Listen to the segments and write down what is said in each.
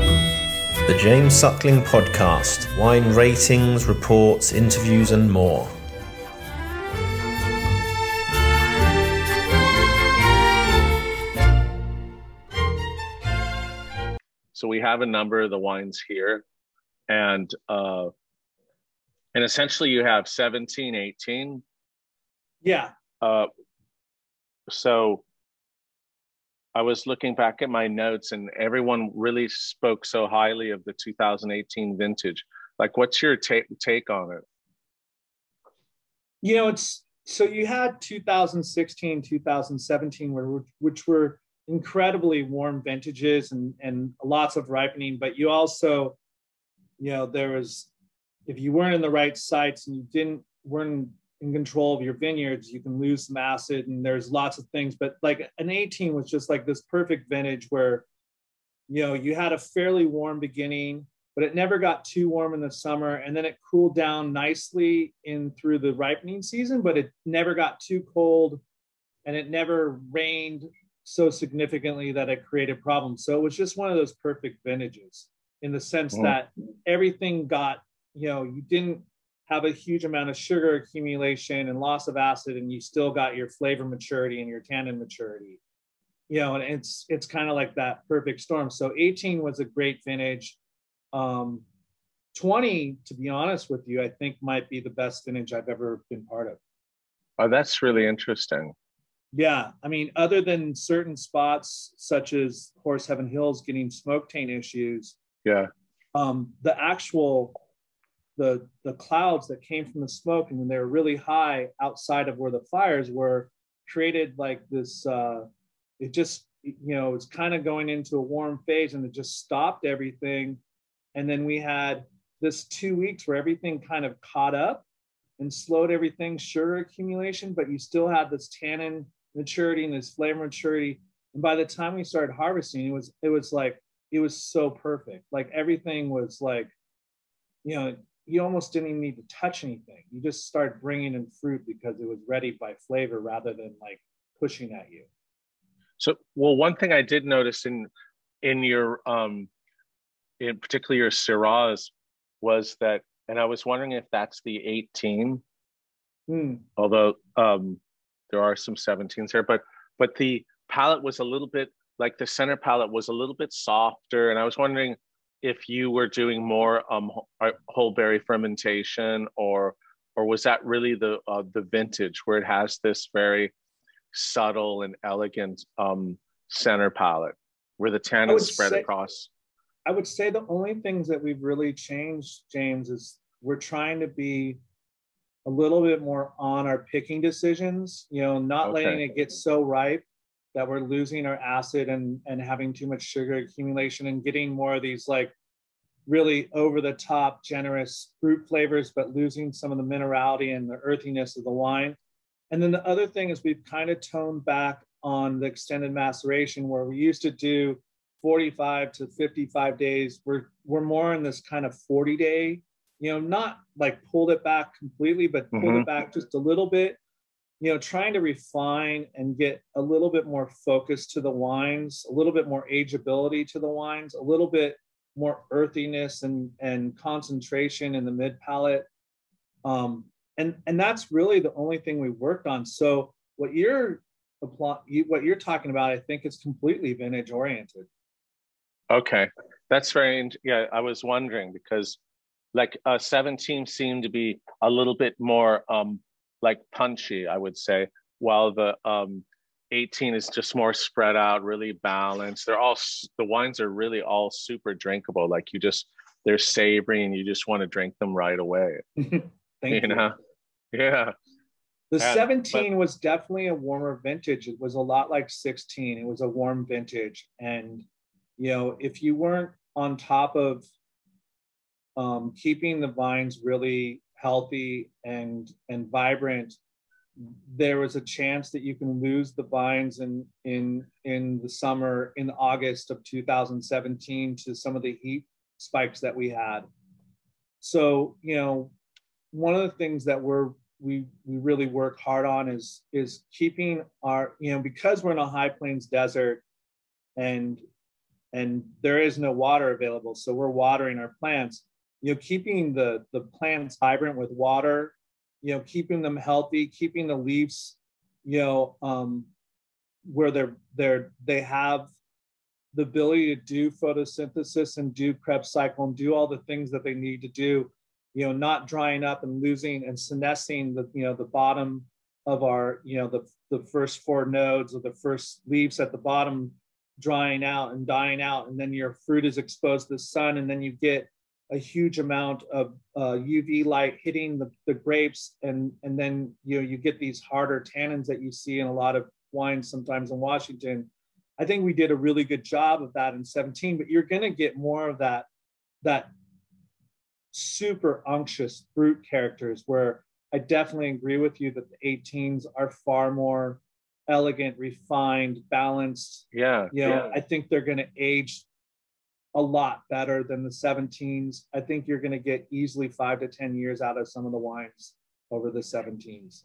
The James Suckling Podcast wine ratings, reports, interviews, and more. So we have a number of the wines here, and uh, and essentially you have 17, 18. Yeah. Uh, so I was looking back at my notes, and everyone really spoke so highly of the 2018 vintage. Like, what's your take take on it? You know, it's so you had 2016, 2017, where, which were incredibly warm vintages and, and lots of ripening, but you also, you know, there was, if you weren't in the right sites and you didn't, weren't in control of your vineyards, you can lose some acid and there's lots of things. But like an 18 was just like this perfect vintage where, you know, you had a fairly warm beginning, but it never got too warm in the summer. And then it cooled down nicely in through the ripening season, but it never got too cold and it never rained so significantly that it created problems. So it was just one of those perfect vintages in the sense mm. that everything got, you know, you didn't have a huge amount of sugar accumulation and loss of acid, and you still got your flavor maturity and your tannin maturity. You know, and it's it's kind of like that perfect storm. So 18 was a great vintage. Um, 20, to be honest with you, I think might be the best vintage I've ever been part of. Oh, that's really interesting. Yeah, I mean, other than certain spots such as Horse Heaven Hills getting smoke taint issues, yeah, um, the actual the the clouds that came from the smoke and when they were really high outside of where the fires were, created like this. Uh, it just you know it's kind of going into a warm phase and it just stopped everything, and then we had this two weeks where everything kind of caught up and slowed everything sugar accumulation, but you still had this tannin maturity and this flavor maturity. And by the time we started harvesting, it was it was like it was so perfect. Like everything was like, you know, you almost didn't even need to touch anything. You just started bringing in fruit because it was ready by flavor rather than like pushing at you. So, well, one thing I did notice in in your um, in particularly your Syrahs was that, and I was wondering if that's the 18. Hmm. Although um, there are some 17s here, but but the palate was a little bit like the center palate was a little bit softer, and I was wondering if you were doing more um, uh, whole berry fermentation, or or was that really the uh, the vintage where it has this very subtle and elegant um, center palate where the tannins spread say, across? I would say the only things that we've really changed, James, is we're trying to be a little bit more on our picking decisions, you know, not okay. letting it get so ripe that we're losing our acid and, and having too much sugar accumulation and getting more of these like really over the top generous fruit flavors, but losing some of the minerality and the earthiness of the wine. And then the other thing is we've kind of toned back on the extended maceration where we used to do 45 to 55 days. We're, we're more in this kind of 40 day you know, not like pulled it back completely, but pulled mm-hmm. it back just a little bit, you know, trying to refine and get a little bit more focus to the wines, a little bit more ageability to the wines, a little bit more earthiness and, and concentration in the mid palate. Um, and, and that's really the only thing we worked on. So what you're what you're talking about, I think is completely vintage oriented. Okay. That's very, yeah, I was wondering because like uh, 17 seemed to be a little bit more um, like punchy, I would say, while the um, 18 is just more spread out, really balanced. They're all the wines are really all super drinkable. Like you just they're savory and you just want to drink them right away. Thank you. you know, yeah. The and, 17 but, was definitely a warmer vintage. It was a lot like 16. It was a warm vintage, and you know, if you weren't on top of um, keeping the vines really healthy and and vibrant, there was a chance that you can lose the vines in in in the summer in August of 2017 to some of the heat spikes that we had. So you know, one of the things that we're we we really work hard on is is keeping our you know because we're in a high plains desert and and there is no water available. So we're watering our plants. You know, keeping the the plants vibrant with water, you know, keeping them healthy, keeping the leaves, you know, um, where they're they're they have the ability to do photosynthesis and do Krebs cycle and do all the things that they need to do, you know, not drying up and losing and senescing the, you know, the bottom of our, you know, the, the first four nodes or the first leaves at the bottom drying out and dying out. And then your fruit is exposed to the sun and then you get a huge amount of uh, UV light hitting the, the grapes. And, and then, you know, you get these harder tannins that you see in a lot of wines sometimes in Washington I think we did a really good job of that in 17, but you're going to get more of that, that super unctuous fruit characters where I definitely agree with you that the 18s are far more elegant, refined, balanced. Yeah. You know, yeah. I think they're going to age a lot better than the 17s. I think you're going to get easily five to 10 years out of some of the wines over the 17s.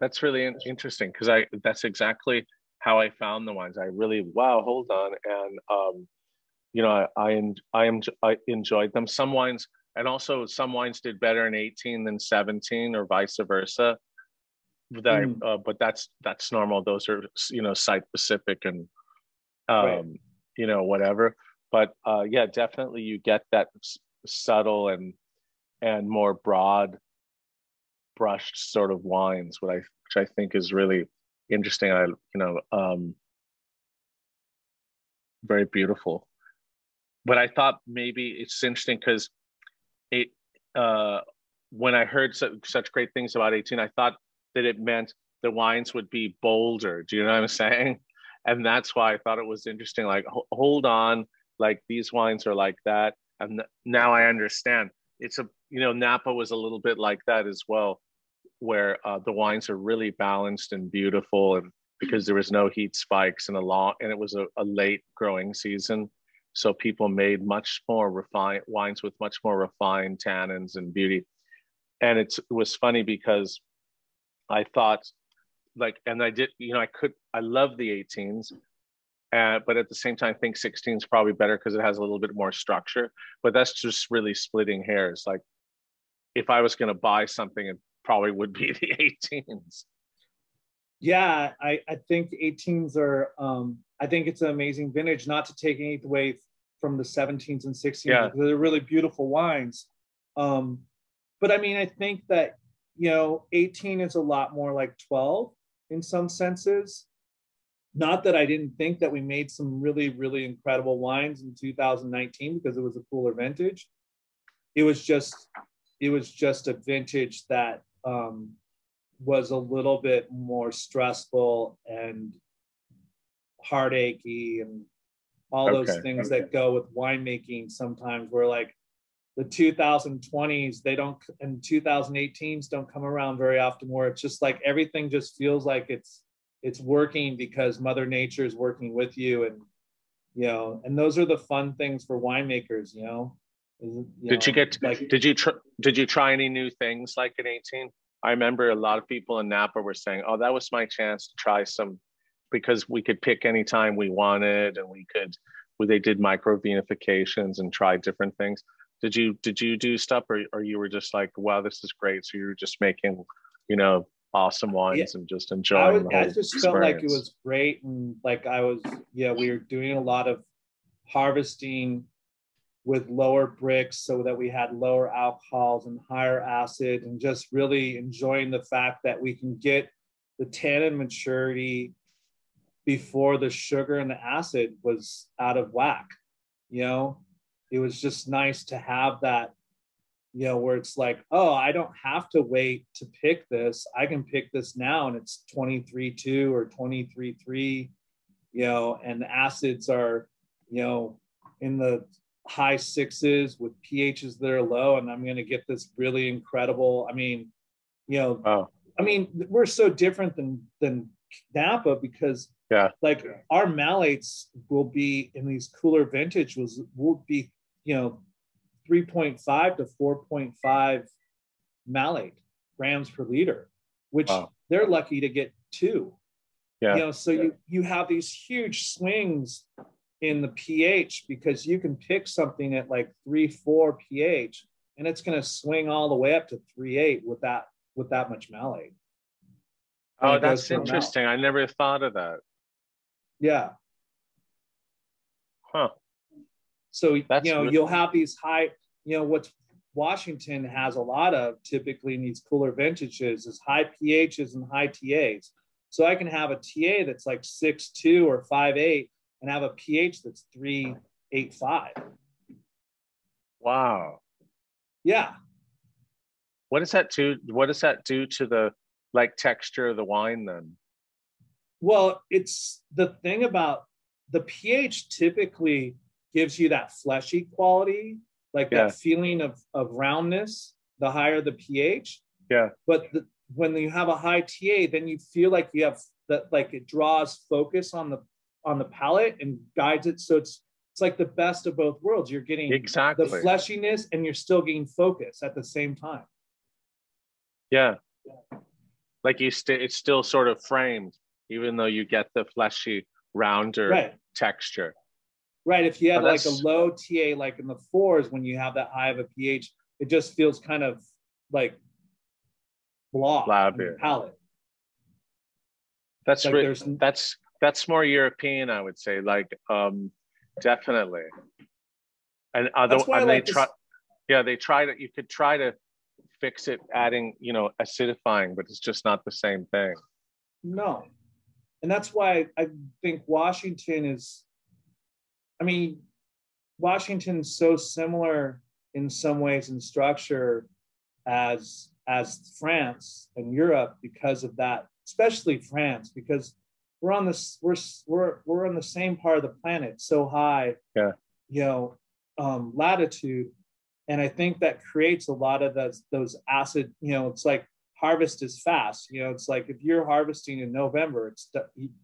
That's really interesting because I that's exactly how I found the wines. I really wow, hold on, and um, you know, I I, I, am, I enjoyed them. Some wines, and also some wines did better in 18 than 17, or vice versa. That, mm. uh, but that's that's normal. Those are you know site specific and um, right. you know whatever. But uh, yeah, definitely you get that subtle and and more broad brushed sort of wines, what I which I think is really interesting. I, you know, um, very beautiful. But I thought maybe it's interesting because it, uh, when I heard su- such great things about 18, I thought that it meant the wines would be bolder. Do you know what I'm saying? And that's why I thought it was interesting. Like, hold on, like these wines are like that. And now I understand. It's a, you know, Napa was a little bit like that as well where uh, the wines are really balanced and beautiful and because there was no heat spikes and a long and it was a, a late growing season so people made much more refined wines with much more refined tannins and beauty and it was funny because i thought like and i did you know i could i love the 18s uh, but at the same time, I think 16 is probably better because it has a little bit more structure. But that's just really splitting hairs. Like, if I was going to buy something it probably would be the 18s. Yeah, I, I think 18s are, um, I think it's an amazing vintage, not to take anything away from the 17s and 16s. Yeah. They're really beautiful wines. Um, but I mean, I think that, you know, 18 is a lot more like 12 in some senses. Not that I didn't think that we made some really, really incredible wines in 2019 because it was a cooler vintage. It was just, it was just a vintage that um, was a little bit more stressful and heartachy and all okay. those things okay. that go with winemaking sometimes where like the 2020s they don't and 2018s don't come around very often where it's just like everything just feels like it's it's working because mother nature is working with you and you know and those are the fun things for winemakers you know you did you get like did you tr- did you try any new things like in 18 I remember a lot of people in Napa were saying, "Oh, that was my chance to try some," because we could pick any time we wanted, and we could. They did micro vinifications and tried different things. Did you did you do stuff, or or you were just like, "Wow, this is great"? So you were just making, you know, awesome wines yeah. and just enjoying. I, was, I just experience. felt like it was great, and like I was, yeah, we were doing a lot of harvesting with lower Brix so that we had lower alcohols and higher acid and just really enjoying the fact that we can get the tannin maturity before the sugar and the acid was out of whack you know it was just nice to have that you know where it's like oh i don't have to wait to pick this i can pick this now and it's 23 2 or 23 3 you know and the acids are you know in the high sixes with pHs that are low, and I'm going to get this really incredible. I mean, you know, wow. I mean, we're so different than than Napa because yeah, like our malates will be in these cooler vintage was will be you know 3.5 to 4.5 malate grams per liter, which wow. they're lucky to get two. Yeah. You know, so you you have these huge swings in the pH because you can pick something at like three, four pH and it's going to swing all the way up to three, eight with that, with that much malate. Oh, that's interesting. I never thought of that. Yeah. Huh. So, that's you know, really- you'll have these high, you know, what's Washington has a lot of typically in these cooler vintages is high pHs and high TAs. So I can have a TA that's like six two or five eight, and have a pH that's three eight five. Wow. Yeah. What does that do? What does that do to the like texture of the wine then? Well, it's the thing about the pH typically gives you that fleshy quality, like yeah. that feeling of, of roundness, the higher the pH. Yeah. But the, when you have a high TA, then you feel like you have that like it draws focus on the on the palate and guides it. So it's it's like the best of both worlds. You're getting exactly the fleshiness and you're still getting focus at the same time. Yeah. Like you st- it's still sort of framed, even though you get the fleshy, rounder right. texture. Right. If you had oh, like a low TA, like in the fours, when you have that high of a pH, it just feels kind of like block palate. That's like re- that's that's more European, I would say. Like, um, definitely. And other, and they like try, yeah, they try to. You could try to fix it, adding, you know, acidifying, but it's just not the same thing. No, and that's why I think Washington is. I mean, Washington's so similar in some ways in structure as as France and Europe because of that, especially France, because we're on this we're we're we're on the same part of the planet, so high, yeah, you know, um, latitude, and I think that creates a lot of those those acid. You know, it's like harvest is fast. You know, it's like if you're harvesting in November, it's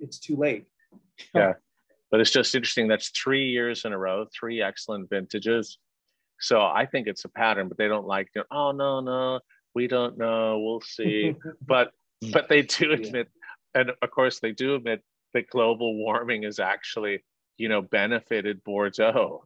it's too late. Yeah, but it's just interesting. That's three years in a row, three excellent vintages. So I think it's a pattern, but they don't like. Oh no, no, we don't know we'll see but but they do admit yeah. and of course they do admit that global warming is actually you know benefited bordeaux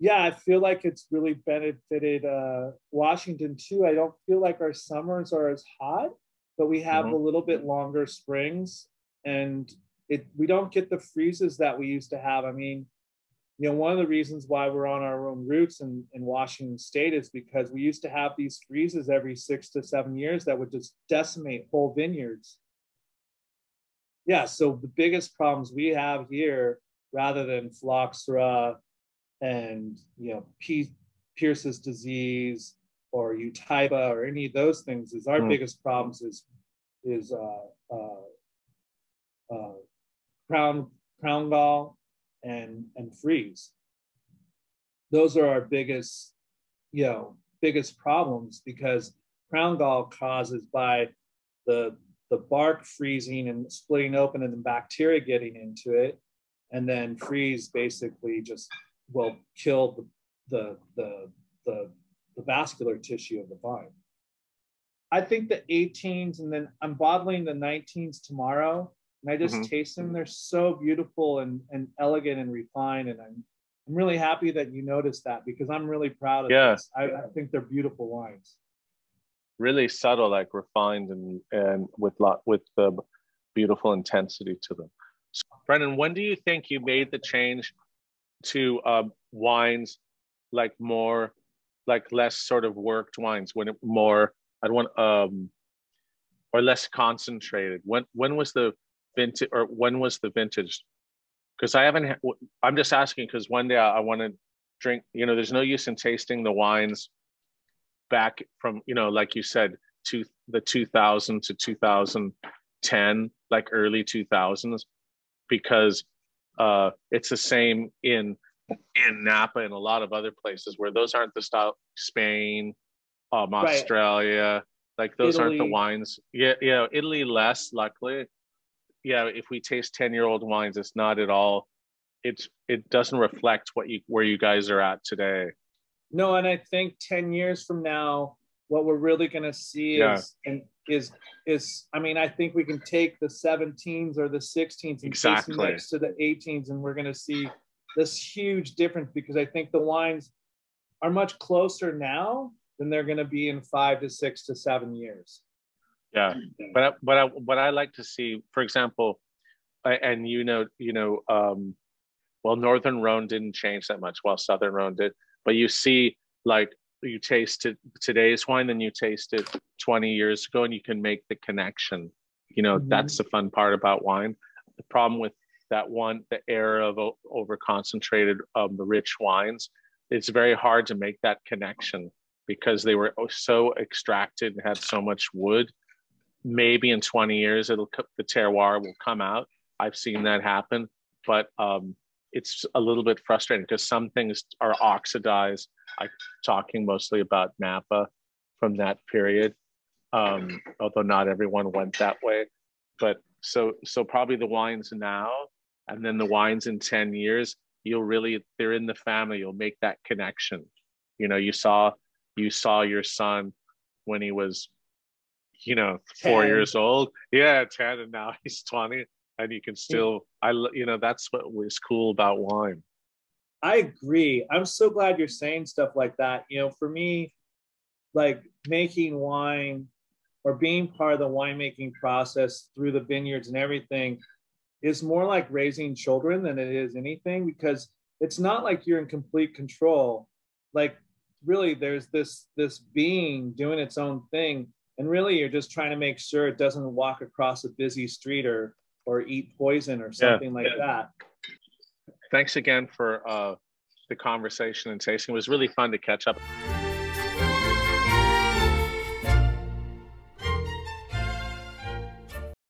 yeah i feel like it's really benefited uh, washington too i don't feel like our summers are as hot but we have mm-hmm. a little bit longer springs and it we don't get the freezes that we used to have i mean you know, one of the reasons why we're on our own roots in, in Washington state is because we used to have these freezes every six to seven years that would just decimate whole vineyards. Yeah, so the biggest problems we have here, rather than phylloxera and, you know, P- Pierce's disease or Eutypa or any of those things, is our mm. biggest problems is, is uh, uh, uh, crown, crown gall and and freeze. Those are our biggest, you know, biggest problems because crown gall causes by the the bark freezing and splitting open and the bacteria getting into it, and then freeze basically just will kill the the the the, the vascular tissue of the vine. I think the 18s, and then I'm bottling the 19s tomorrow and I just mm-hmm. taste them. They're so beautiful and, and elegant and refined. And I'm I'm really happy that you noticed that because I'm really proud of yeah. this. I, I think they're beautiful wines. Really subtle, like refined and and with lot with the beautiful intensity to them. So, Brennon, when do you think you made the change to um, wines like more like less sort of worked wines when it more I want um or less concentrated? When when was the vintage or when was the vintage? Because I haven't. I'm just asking because one day I, I want to drink. You know, there's no use in tasting the wines back from you know, like you said, to the 2000 to 2010, like early 2000s, because uh, it's the same in in Napa and a lot of other places where those aren't the style. Spain, um, Australia, right. like those Italy. aren't the wines. Yeah, yeah, Italy less, luckily yeah, if we taste 10 year old wines, it's not at all, it's, it doesn't reflect what you, where you guys are at today. No, and I think 10 years from now, what we're really going to see yeah. is and is is I mean I think we can take the 17s or the 16s and exactly. next to the 18s and we're going to see this huge difference because I think the wines are much closer now than they're going to be in five to six to seven years. Yeah, but but I, what I like to see, for example, and you know you know um, well Northern Rhone didn't change that much, while Southern Rhone did. But you see like you tasted today's wine than you tasted 20 years ago and you can make the connection you know mm-hmm. that's the fun part about wine the problem with that one the era of over concentrated um, the rich wines it's very hard to make that connection because they were so extracted and had so much wood maybe in 20 years it'll the terroir will come out i've seen that happen but um, it's a little bit frustrating because some things are oxidized. I'm talking mostly about Napa from that period, um, although not everyone went that way. But so so probably the wines now, and then the wines in ten years, you'll really they're in the family. You'll make that connection. You know, you saw you saw your son when he was, you know, four 10. years old. Yeah, ten, and now he's twenty and you can still i you know that's what was cool about wine. I agree. I'm so glad you're saying stuff like that. You know for me like making wine or being part of the winemaking process through the vineyards and everything is more like raising children than it is anything because it's not like you're in complete control. Like really there's this this being doing its own thing and really you're just trying to make sure it doesn't walk across a busy street or or eat poison or something yeah. like that. Thanks again for uh, the conversation and tasting. It was really fun to catch up.